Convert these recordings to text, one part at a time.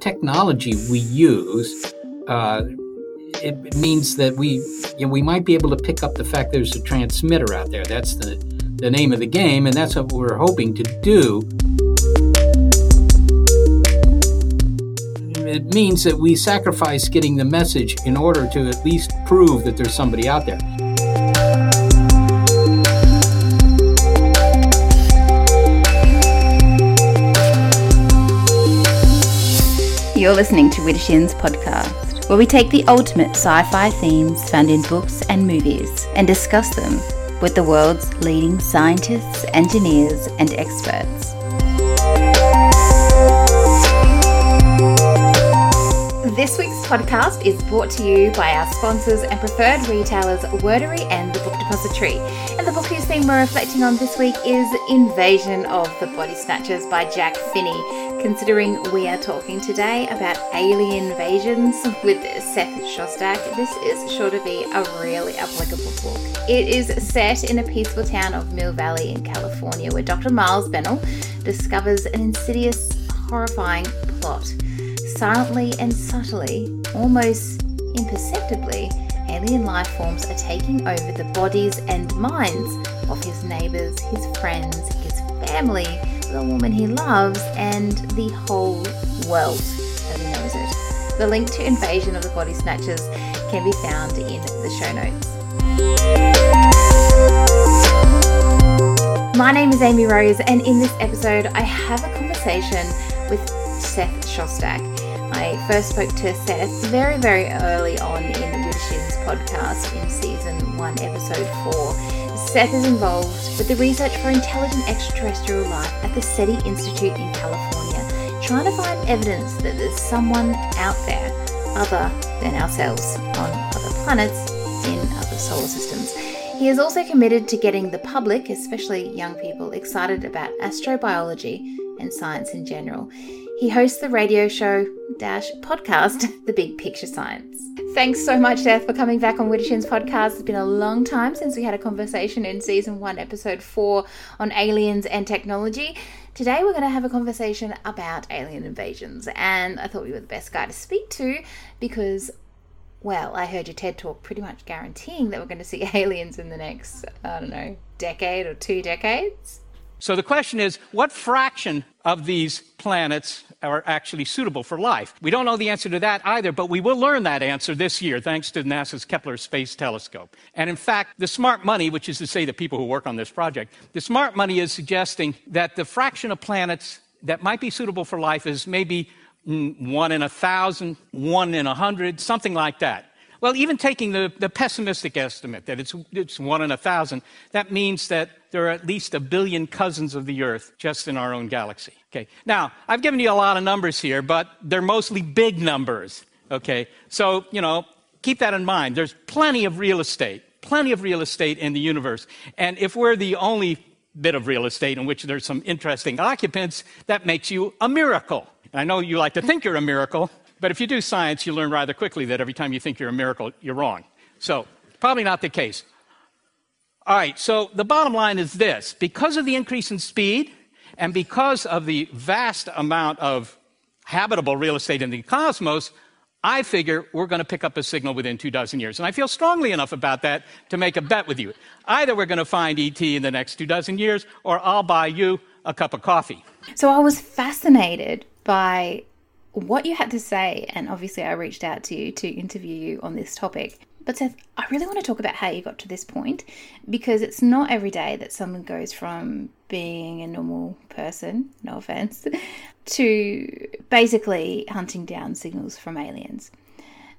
technology we use, uh, it means that we you know, we might be able to pick up the fact there's a transmitter out there. That's the the name of the game, and that's what we're hoping to do. It means that we sacrifice getting the message in order to at least prove that there's somebody out there. You're listening to Widdershins podcast, where we take the ultimate sci fi themes found in books and movies and discuss them with the world's leading scientists, engineers, and experts. This week's podcast is brought to you by our sponsors and preferred retailers, Wordery and the Book Depository. And the book whose theme we're reflecting on this week is Invasion of the Body Snatchers by Jack Finney. Considering we are talking today about alien invasions with Seth Shostak, this is sure to be a really applicable book. It is set in a peaceful town of Mill Valley in California where Dr. Miles Bennell discovers an insidious, horrifying plot silently and subtly, almost imperceptibly, alien life forms are taking over the bodies and minds of his neighbours, his friends, his family, the woman he loves, and the whole world as he knows it. The link to Invasion of the Body Snatchers can be found in the show notes. My name is Amy Rose, and in this episode, I have a conversation with Seth Shostak. I first spoke to Seth very, very early on in the Widdershins podcast in season one, episode four. Seth is involved with the research for intelligent extraterrestrial life at the SETI Institute in California, trying to find evidence that there's someone out there other than ourselves on other planets in other solar systems. He is also committed to getting the public, especially young people, excited about astrobiology and science in general. He hosts the radio show dash podcast, The Big Picture Science. Thanks so much, Seth, for coming back on Widdershins podcast. It's been a long time since we had a conversation in season one, episode four on aliens and technology. Today, we're going to have a conversation about alien invasions, and I thought you were the best guy to speak to because well, I heard your TED talk pretty much guaranteeing that we're going to see aliens in the next, I don't know, decade or two decades. So the question is what fraction of these planets are actually suitable for life? We don't know the answer to that either, but we will learn that answer this year thanks to NASA's Kepler Space Telescope. And in fact, the smart money, which is to say the people who work on this project, the smart money is suggesting that the fraction of planets that might be suitable for life is maybe mm, one in a thousand, one in a hundred, something like that. Well, even taking the, the pessimistic estimate that it's, it's one in a thousand, that means that there are at least a billion cousins of the Earth just in our own galaxy. Okay. Now, I've given you a lot of numbers here, but they're mostly big numbers. Okay. So, you know, keep that in mind. There's plenty of real estate, plenty of real estate in the universe. And if we're the only bit of real estate in which there's some interesting occupants, that makes you a miracle. And I know you like to think you're a miracle, but if you do science, you learn rather quickly that every time you think you're a miracle, you're wrong. So, probably not the case. All right, so the bottom line is this because of the increase in speed and because of the vast amount of habitable real estate in the cosmos, I figure we're going to pick up a signal within two dozen years. And I feel strongly enough about that to make a bet with you. Either we're going to find ET in the next two dozen years, or I'll buy you a cup of coffee. So I was fascinated by what you had to say, and obviously I reached out to you to interview you on this topic. But Seth, I really want to talk about how you got to this point because it's not every day that someone goes from being a normal person, no offense, to basically hunting down signals from aliens.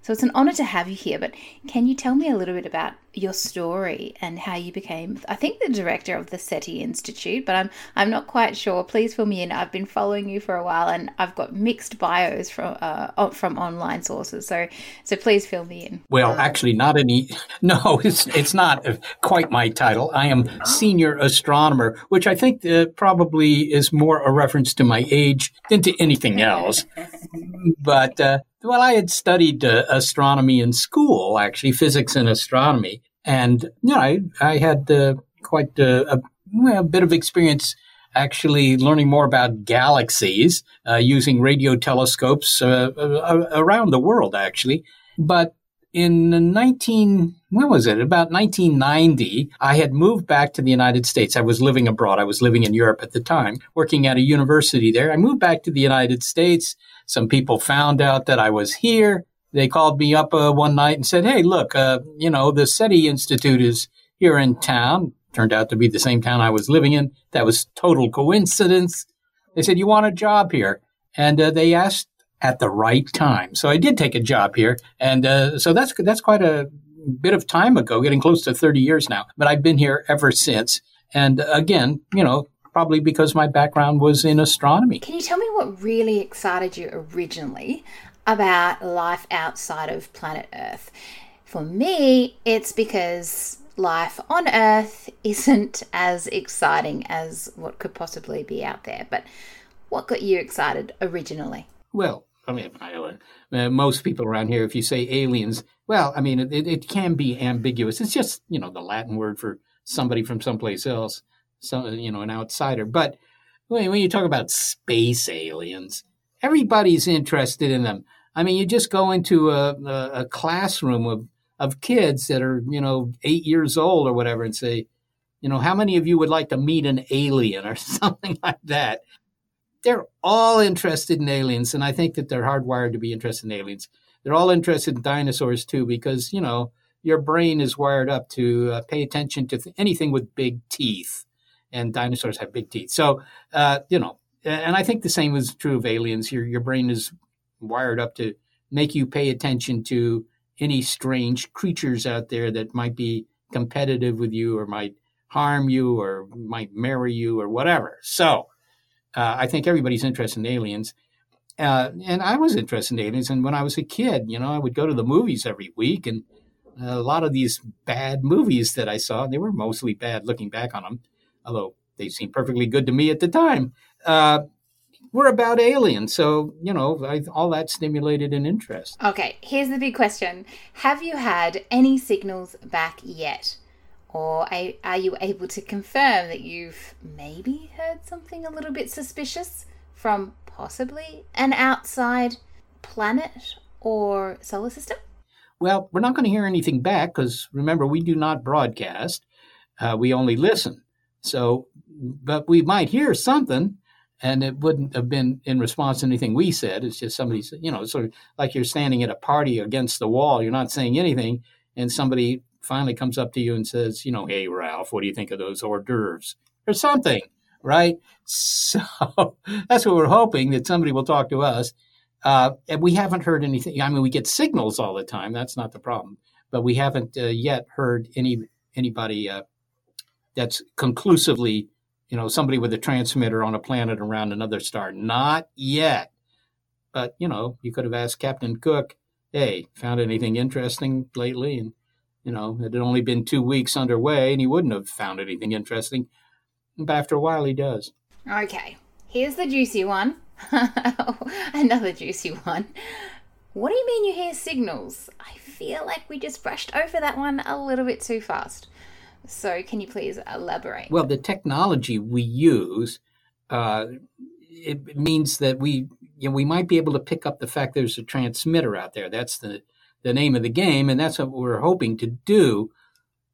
So it's an honor to have you here, but can you tell me a little bit about your story and how you became I think the director of the SETI Institute, but I'm I'm not quite sure. Please fill me in. I've been following you for a while and I've got mixed bios from uh, from online sources. So so please fill me in. Well, actually not any No, it's it's not quite my title. I am senior astronomer, which I think uh, probably is more a reference to my age than to anything else. but uh, well, I had studied uh, astronomy in school, actually, physics and astronomy. And, you know, I, I had uh, quite uh, a, a, bit of experience actually learning more about galaxies uh, using radio telescopes uh, uh, around the world, actually. But in 19 when was it? About 1990 i had moved back to the united states. I was living abroad. I was living in europe at the time working at a university there. I moved back to the united states. Some people found out that i was here they called me up uh, one night and said hey look uh, you know the seti institute is here in town turned out to be the same town i was living in that was total coincidence they said you want a job here and uh, they asked at the right time. So I did take a job here, and uh, so that's that's quite a bit of time ago, getting close to 30 years now. But I've been here ever since. And again, you know, probably because my background was in astronomy. Can you tell me what really excited you originally about life outside of planet Earth? For me, it's because life on Earth isn't as exciting as what could possibly be out there. But what got you excited originally? Well, I mean, uh, most people around here, if you say aliens, well, I mean, it, it can be ambiguous. It's just, you know, the Latin word for somebody from someplace else, so, you know, an outsider. But when you talk about space aliens, everybody's interested in them. I mean, you just go into a, a, classroom of, of kids that are, you know, eight years old or whatever and say, you know, how many of you would like to meet an alien or something like that? they're all interested in aliens, and I think that they're hardwired to be interested in aliens. They're all interested in dinosaurs too, because you know your brain is wired up to uh, pay attention to th- anything with big teeth, and dinosaurs have big teeth. So uh, you know, and I think the same is true of aliens. Your your brain is wired up to make you pay attention to any strange creatures out there that might be competitive with you or might harm you or might marry you or whatever. So uh, I think everybody's interested in aliens. Uh, and I was interested in aliens. And when I was a kid, you know, I would go to the movies every week. And a lot of these bad movies that I saw, they were mostly bad looking back on them, although they seemed perfectly good to me at the time, uh, were about aliens. So, you know, I, all that stimulated an interest. Okay, here's the big question Have you had any signals back yet? Or are you able to confirm that you've maybe heard something a little bit suspicious from possibly an outside planet or solar system? Well, we're not going to hear anything back because remember, we do not broadcast, uh, we only listen. So, but we might hear something and it wouldn't have been in response to anything we said. It's just somebody you know, sort of like you're standing at a party against the wall, you're not saying anything, and somebody finally comes up to you and says, you know, hey, Ralph, what do you think of those hors d'oeuvres or something, right? So that's what we're hoping that somebody will talk to us. Uh, and we haven't heard anything. I mean, we get signals all the time. That's not the problem. But we haven't uh, yet heard any anybody uh, that's conclusively, you know, somebody with a transmitter on a planet around another star. Not yet. But, you know, you could have asked Captain Cook, hey, found anything interesting lately? And you know, it had only been two weeks underway and he wouldn't have found anything interesting. But after a while, he does. Okay, here's the juicy one. Another juicy one. What do you mean you hear signals? I feel like we just brushed over that one a little bit too fast. So, can you please elaborate? Well, the technology we use, uh, it means that we you know, we might be able to pick up the fact there's a transmitter out there. That's the the name of the game, and that's what we're hoping to do.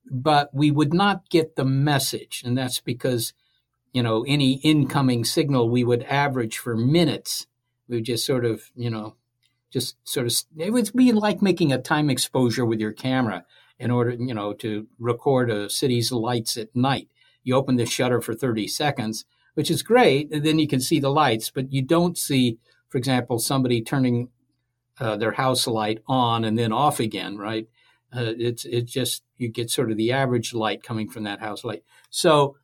But we would not get the message, and that's because you know any incoming signal we would average for minutes. We would just sort of you know just sort of it would be like making a time exposure with your camera in order you know to record a city's lights at night. You open the shutter for 30 seconds, which is great, and then you can see the lights, but you don't see, for example, somebody turning uh, their house light on and then off again, right? Uh, it's it's just you get sort of the average light coming from that house light. So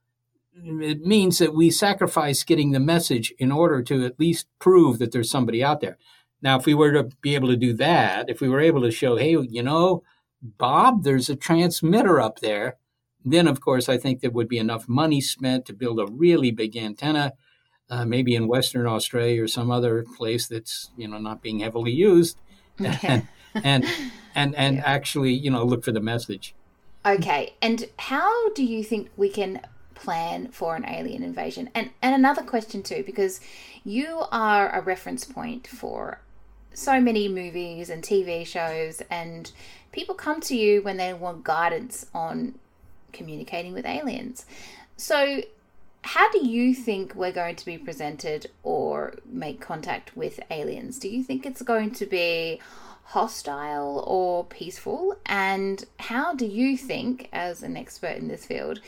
it means that we sacrifice getting the message in order to at least prove that there's somebody out there. Now, if we were to be able to do that, if we were able to show, hey, you know, Bob, there's a transmitter up there, then of course I think there would be enough money spent to build a really big antenna uh, maybe in Western Australia or some other place that's you know not being heavily used, and and and, and yeah. actually you know look for the message. Okay, and how do you think we can plan for an alien invasion? And and another question too, because you are a reference point for so many movies and TV shows, and people come to you when they want guidance on communicating with aliens. So, how do you think we're going to be presented or make contact with aliens? Do you think it's going to be hostile or peaceful? And how do you think, as an expert in this field,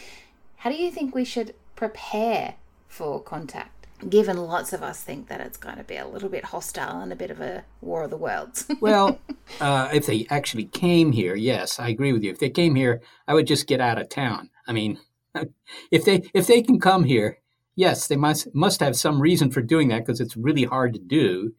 how do you think we should prepare for contact? Given lots of us think that it's going to be a little bit hostile and a bit of a war of the worlds. well, uh, if they actually came here, yes, I agree with you. If they came here, I would just get out of town. I mean, if they if they can come here, yes, they must must have some reason for doing that because it's really hard to do,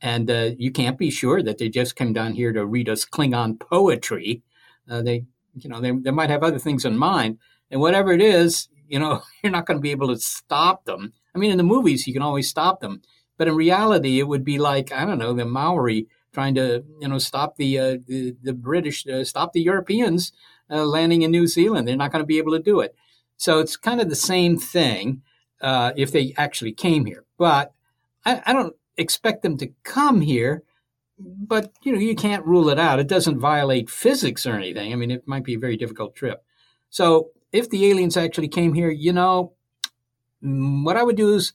and uh, you can't be sure that they just came down here to read us Klingon poetry. Uh, they, you know, they they might have other things in mind, and whatever it is, you know, you're not going to be able to stop them. I mean, in the movies, you can always stop them, but in reality, it would be like I don't know the Maori trying to you know stop the uh, the, the, British, uh, stop the Europeans uh, landing in New Zealand. They're not going to be able to do it. So it's kind of the same thing uh, if they actually came here. But I, I don't expect them to come here. But you know, you can't rule it out. It doesn't violate physics or anything. I mean, it might be a very difficult trip. So if the aliens actually came here, you know, Mm, what I would do is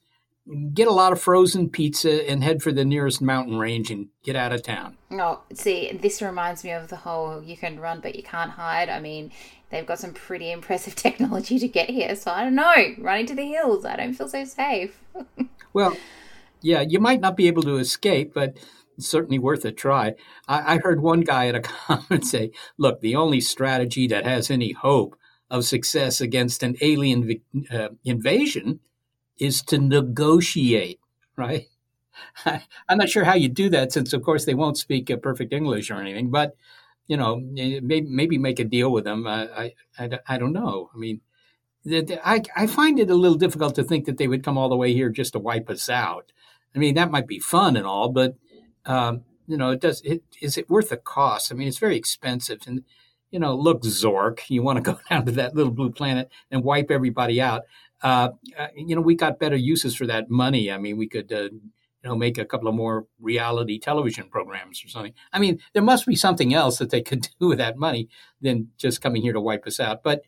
get a lot of frozen pizza and head for the nearest mountain range and get out of town. Oh, see, this reminds me of the whole you can run but you can't hide. I mean, they've got some pretty impressive technology to get here. So I don't know, running to the hills, I don't feel so safe. well, yeah, you might not be able to escape, but it's certainly worth a try. I, I heard one guy at a conference say, look, the only strategy that has any hope of success against an alien uh, invasion is to negotiate, right? I'm not sure how you do that since, of course, they won't speak perfect English or anything, but you know, maybe, maybe make a deal with them. I, I, I don't know. I mean, I, I find it a little difficult to think that they would come all the way here just to wipe us out. I mean, that might be fun and all, but um, you know, it does. It, is it worth the cost? I mean, it's very expensive, and you know, look, Zork, you want to go down to that little blue planet and wipe everybody out. Uh, uh, you know, we got better uses for that money. I mean, we could uh, you know, make a couple of more reality television programs or something. I mean, there must be something else that they could do with that money than just coming here to wipe us out. But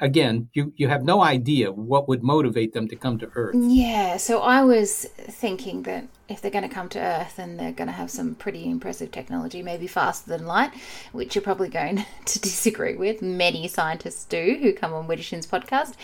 again, you, you have no idea what would motivate them to come to Earth. Yeah, so I was thinking that if they're going to come to Earth and they're going to have some pretty impressive technology, maybe faster than light, which you're probably going to disagree with. Many scientists do who come on Widdershins podcast,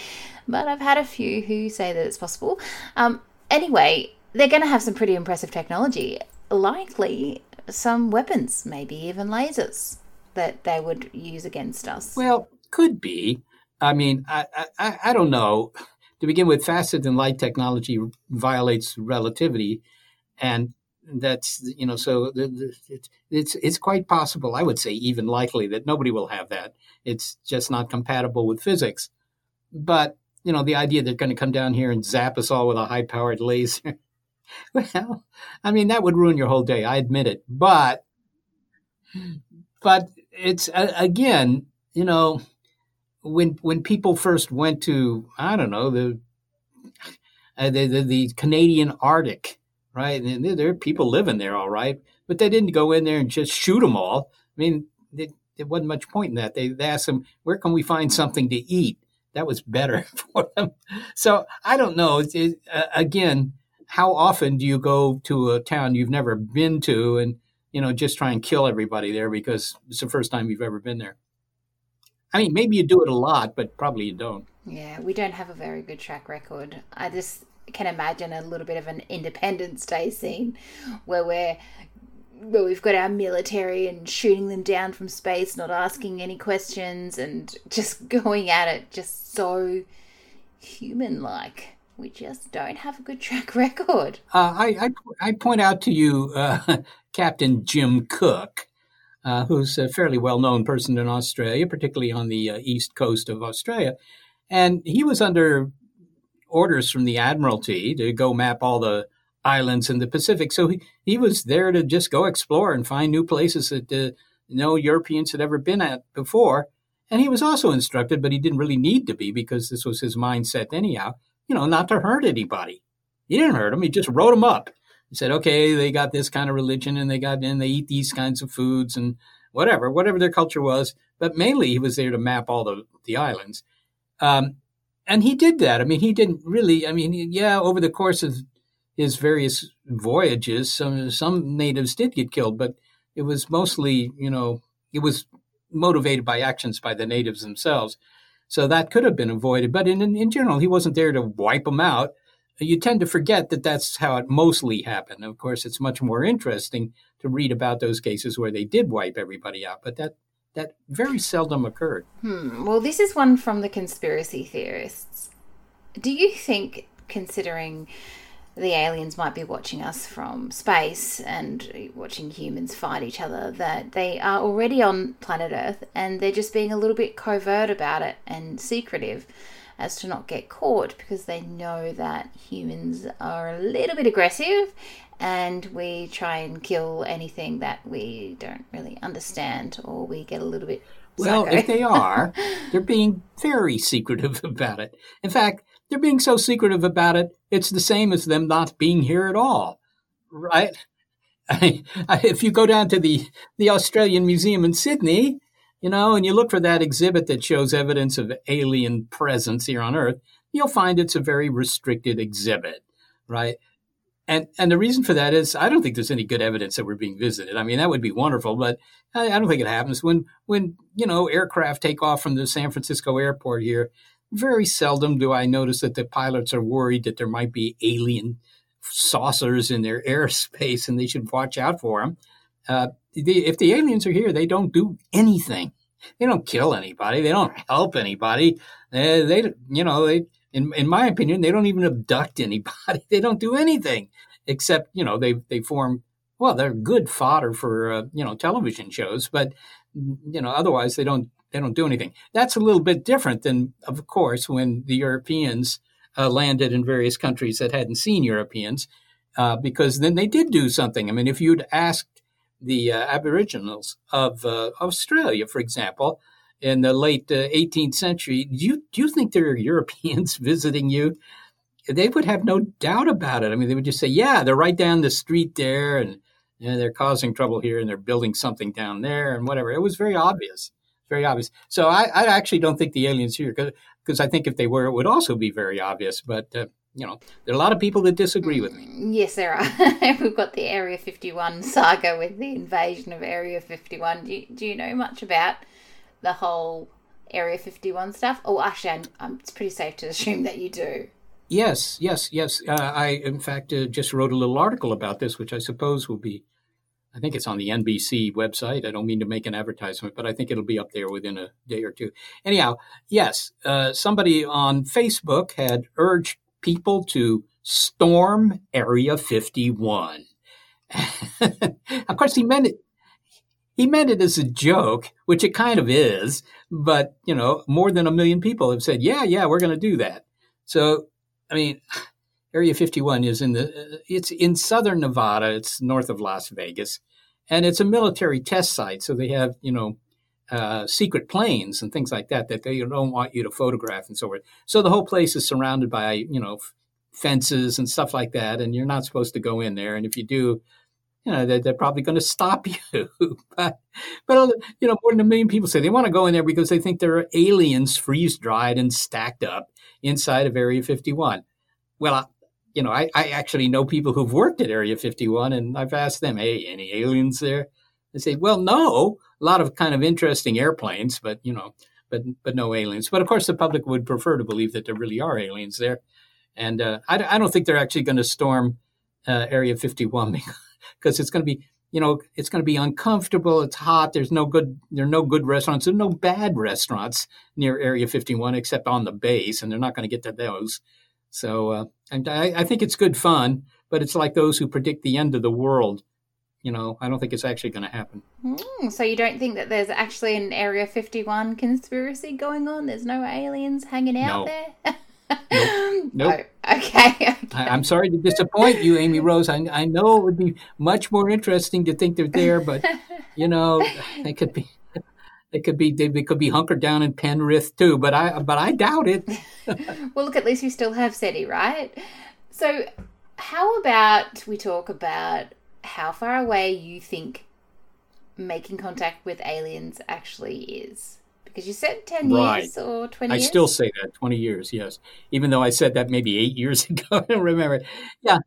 but I've had a few who say that it's possible. Um, anyway, they're going to have some pretty impressive technology. Likely some weapons, maybe even lasers that they would use against us. Well, could be. I mean, I, I, I don't know. To begin with, faster than light technology violates relativity, and that's you know so it's it's it's quite possible. I would say even likely that nobody will have that. It's just not compatible with physics. But you know, the idea they're going to come down here and zap us all with a high powered laser well, I mean that would ruin your whole day. I admit it, but but it's again, you know, when when people first went to I don't know the uh, the, the, the Canadian Arctic, right? And there, there are people living there, all right, but they didn't go in there and just shoot them all. I mean, it, there wasn't much point in that. They, they asked them, "Where can we find something to eat?" That was better for them. So I don't know. It, uh, again, how often do you go to a town you've never been to and you know just try and kill everybody there because it's the first time you've ever been there i mean maybe you do it a lot but probably you don't. Yeah we don't have a very good track record. I just can imagine a little bit of an independence day scene where we're where we've got our military and shooting them down from space not asking any questions and just going at it just so human like we just don't have a good track record. Uh, I, I, I, point out to you uh, Captain Jim Cook, uh, who's a fairly well known person in Australia, particularly on the uh, east coast of Australia. And he was under orders from the Admiralty to go map all the islands in the Pacific. So he, he was there to just go explore and find new places that uh, no Europeans had ever been at before. And he was also instructed, but he didn't really need to be because this was his mindset anyhow, you know, not to hurt anybody. He didn't hurt them. He just wrote them up. He said, okay, they got this kind of religion and they got, and they eat these kinds of foods and whatever, whatever their culture was. But mainly he was there to map all the, the islands. Um, and he did that. I mean, he didn't really, I mean, yeah, over the course of his various voyages, some, some natives did get killed, but it was mostly, you know, it was motivated by actions by the natives themselves. So that could have been avoided. But in, in general, he wasn't there to wipe them out. You tend to forget that that's how it mostly happened. Of course, it's much more interesting to read about those cases where they did wipe everybody out, but that that very seldom occurred. Hmm. Well, this is one from the conspiracy theorists. Do you think, considering the aliens might be watching us from space and watching humans fight each other, that they are already on planet Earth and they're just being a little bit covert about it and secretive as to not get caught because they know that humans are a little bit aggressive and we try and kill anything that we don't really understand or we get a little bit. Well, psycho. if they are, they're being very secretive about it. In fact, they're being so secretive about it, it's the same as them not being here at all, right? I, I, if you go down to the, the Australian Museum in Sydney, you know, and you look for that exhibit that shows evidence of alien presence here on Earth, you'll find it's a very restricted exhibit, right? And and the reason for that is I don't think there's any good evidence that we're being visited. I mean, that would be wonderful, but I, I don't think it happens. When when you know aircraft take off from the San Francisco airport here, very seldom do I notice that the pilots are worried that there might be alien saucers in their airspace and they should watch out for them. Uh, the, if the aliens are here, they don't do anything. They don't kill anybody. They don't help anybody. They, they you know, they, in, in my opinion, they don't even abduct anybody. They don't do anything except, you know, they, they form, well, they're good fodder for, uh, you know, television shows, but, you know, otherwise they don't they don't do anything. That's a little bit different than, of course, when the Europeans uh, landed in various countries that hadn't seen Europeans, uh, because then they did do something. I mean, if you'd asked the uh, Aboriginals of uh, Australia, for example, in the late 18th uh, century, do you do you think there are Europeans visiting you? They would have no doubt about it. I mean, they would just say, "Yeah, they're right down the street there, and you know, they're causing trouble here, and they're building something down there, and whatever." It was very obvious very obvious. So I, I actually don't think the aliens here, because I think if they were, it would also be very obvious. But uh, you know, there are a lot of people that disagree with me. Mm, yes, there are. We've got the Area 51 saga with the invasion of Area 51. Do you, do you know much about the whole Area 51 stuff? Oh, actually, I'm, I'm, it's pretty safe to assume that you do. Yes, yes, yes. Uh, I, in fact, uh, just wrote a little article about this, which I suppose will be I think it's on the NBC website. I don't mean to make an advertisement, but I think it'll be up there within a day or two. Anyhow, yes, uh, somebody on Facebook had urged people to storm Area 51. of course, he meant it. He meant it as a joke, which it kind of is, but you know, more than a million people have said, "Yeah, yeah, we're going to do that." So, I mean, Area 51 is in the uh, it's in southern Nevada. It's north of Las Vegas, and it's a military test site. So they have you know uh, secret planes and things like that that they don't want you to photograph and so forth. So the whole place is surrounded by you know f- fences and stuff like that, and you're not supposed to go in there. And if you do, you know they're, they're probably going to stop you. but but you know more than a million people say they want to go in there because they think there are aliens freeze dried and stacked up inside of Area 51. Well, you know, I, I actually know people who've worked at Area 51, and I've asked them, hey, any aliens there? They say, well, no, a lot of kind of interesting airplanes, but, you know, but, but no aliens. But of course, the public would prefer to believe that there really are aliens there. And uh, I, I don't think they're actually going to storm uh, Area 51 because it's going to be, you know, it's going to be uncomfortable. It's hot. There's no good, there are no good restaurants. There's no bad restaurants near Area 51 except on the base, and they're not going to get to those. So, uh, and I, I, think it's good fun, but it's like those who predict the end of the world. You know, I don't think it's actually going to happen. Mm, so you don't think that there's actually an Area 51 conspiracy going on? There's no aliens hanging out no. there? nope. nope. Oh, okay. okay. I, am sorry to disappoint you, Amy Rose. I, I know it would be much more interesting to think they're there, but you know, they could be They could be they could be hunkered down in Penrith too, but I but I doubt it. well, look, at least we still have SETI, right? So, how about we talk about how far away you think making contact with aliens actually is? Because you said 10 right. years or 20 I years? still say that, 20 years, yes. Even though I said that maybe eight years ago. I don't remember. Yeah,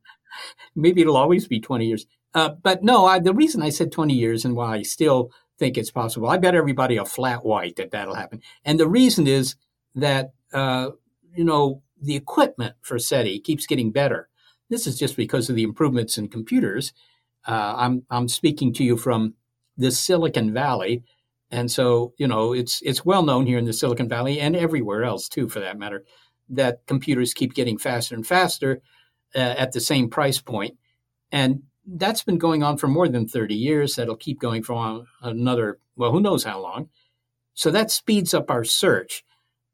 maybe it'll always be 20 years. Uh, but no, I, the reason I said 20 years and why I still think it's possible, I bet everybody a flat white that that'll happen. And the reason is that, uh, you know, the equipment for SETI keeps getting better. This is just because of the improvements in computers. Uh, I'm, I'm speaking to you from the Silicon Valley. And so, you know, it's it's well known here in the Silicon Valley and everywhere else too, for that matter, that computers keep getting faster and faster uh, at the same price point, and that's been going on for more than 30 years. That'll keep going for another, well, who knows how long. So that speeds up our search.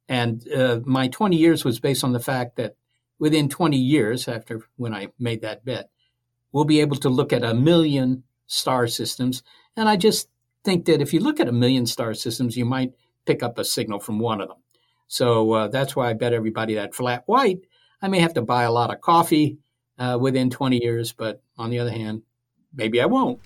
And uh, my 20 years was based on the fact that within 20 years, after when I made that bet, we'll be able to look at a million star systems. And I just think that if you look at a million star systems, you might pick up a signal from one of them. So uh, that's why I bet everybody that flat white. I may have to buy a lot of coffee uh, within 20 years, but on the other hand, maybe I won't.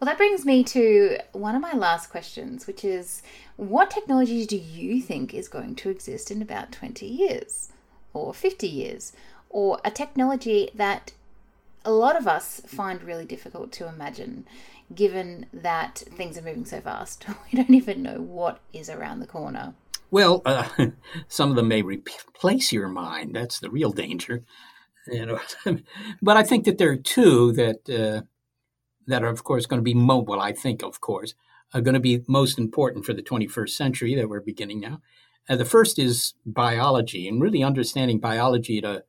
Well, that brings me to one of my last questions, which is what technology do you think is going to exist in about 20 years or 50 years? Or a technology that a lot of us find really difficult to imagine given that things are moving so fast. We don't even know what is around the corner. Well, uh, some of them may replace your mind. That's the real danger. You know, but I think that there are two that uh, that are, of course, going to be mobile. I think, of course, are going to be most important for the 21st century that we're beginning now. Uh, the first is biology, and really understanding biology at a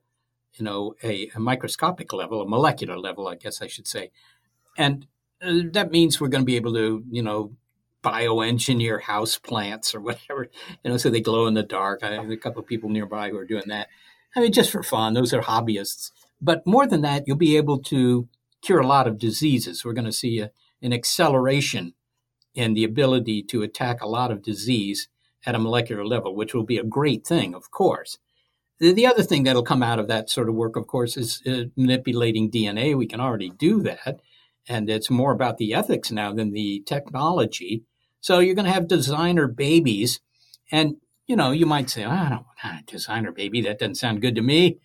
you know a, a microscopic level, a molecular level, I guess I should say, and uh, that means we're going to be able to, you know, bioengineer house plants or whatever, you know, so they glow in the dark. I have a couple of people nearby who are doing that. I mean, just for fun. Those are hobbyists. But more than that, you'll be able to cure a lot of diseases. We're going to see a, an acceleration in the ability to attack a lot of disease at a molecular level, which will be a great thing, of course. The, the other thing that'll come out of that sort of work, of course, is uh, manipulating DNA. We can already do that and it's more about the ethics now than the technology. So you're going to have designer babies, and you know you might say, oh, "I don't want a designer baby. That doesn't sound good to me."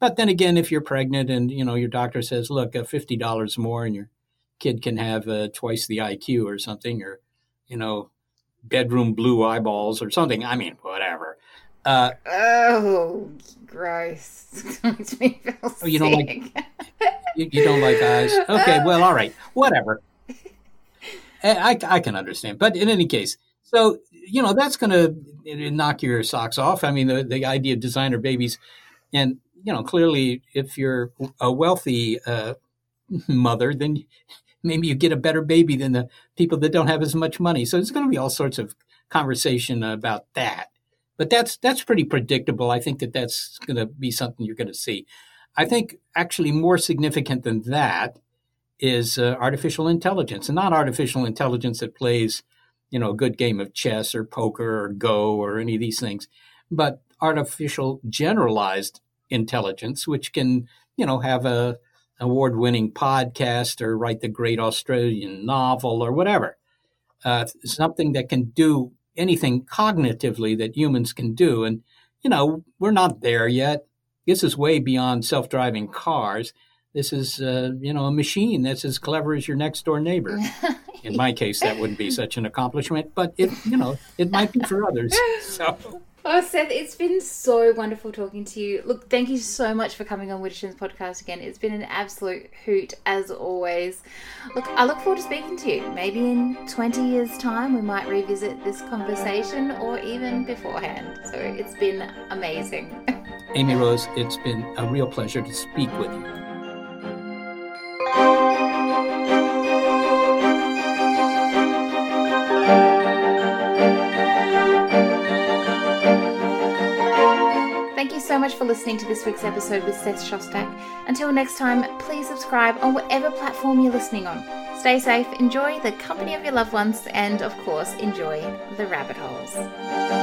But then again, if you're pregnant and you know your doctor says, "Look, uh, fifty dollars more, and your kid can have uh, twice the IQ or something," or you know, bedroom blue eyeballs or something. I mean, whatever. Uh, oh, gross! makes me feel sick. Oh, you don't like you, you, don't like eyes? Okay, well, all right, whatever. Eh, I, I can understand, but in any case, so you know that's going to knock your socks off. I mean, the the idea of designer babies, and you know, clearly, if you're a wealthy uh, mother, then maybe you get a better baby than the people that don't have as much money. So there's going to be all sorts of conversation about that. But that's that's pretty predictable. I think that that's going to be something you're going to see. I think actually more significant than that is uh, artificial intelligence, and not artificial intelligence that plays, you know, a good game of chess or poker or Go or any of these things, but artificial generalized intelligence, which can, you know, have a award-winning podcast or write the great Australian novel or whatever. Uh, something that can do anything cognitively that humans can do. And, you know, we're not there yet. This is way beyond self driving cars. This is, uh, you know, a machine that's as clever as your next door neighbor. In my case, that wouldn't be such an accomplishment, but it, you know, it might be for others. So. Oh, Seth, it's been so wonderful talking to you. Look, thank you so much for coming on Widdershins podcast again. It's been an absolute hoot as always. Look, I look forward to speaking to you. Maybe in 20 years' time, we might revisit this conversation or even beforehand. So it's been amazing. Amy Rose, it's been a real pleasure to speak with you. Listening to this week's episode with Seth Shostak. Until next time, please subscribe on whatever platform you're listening on. Stay safe, enjoy the company of your loved ones, and of course, enjoy the rabbit holes.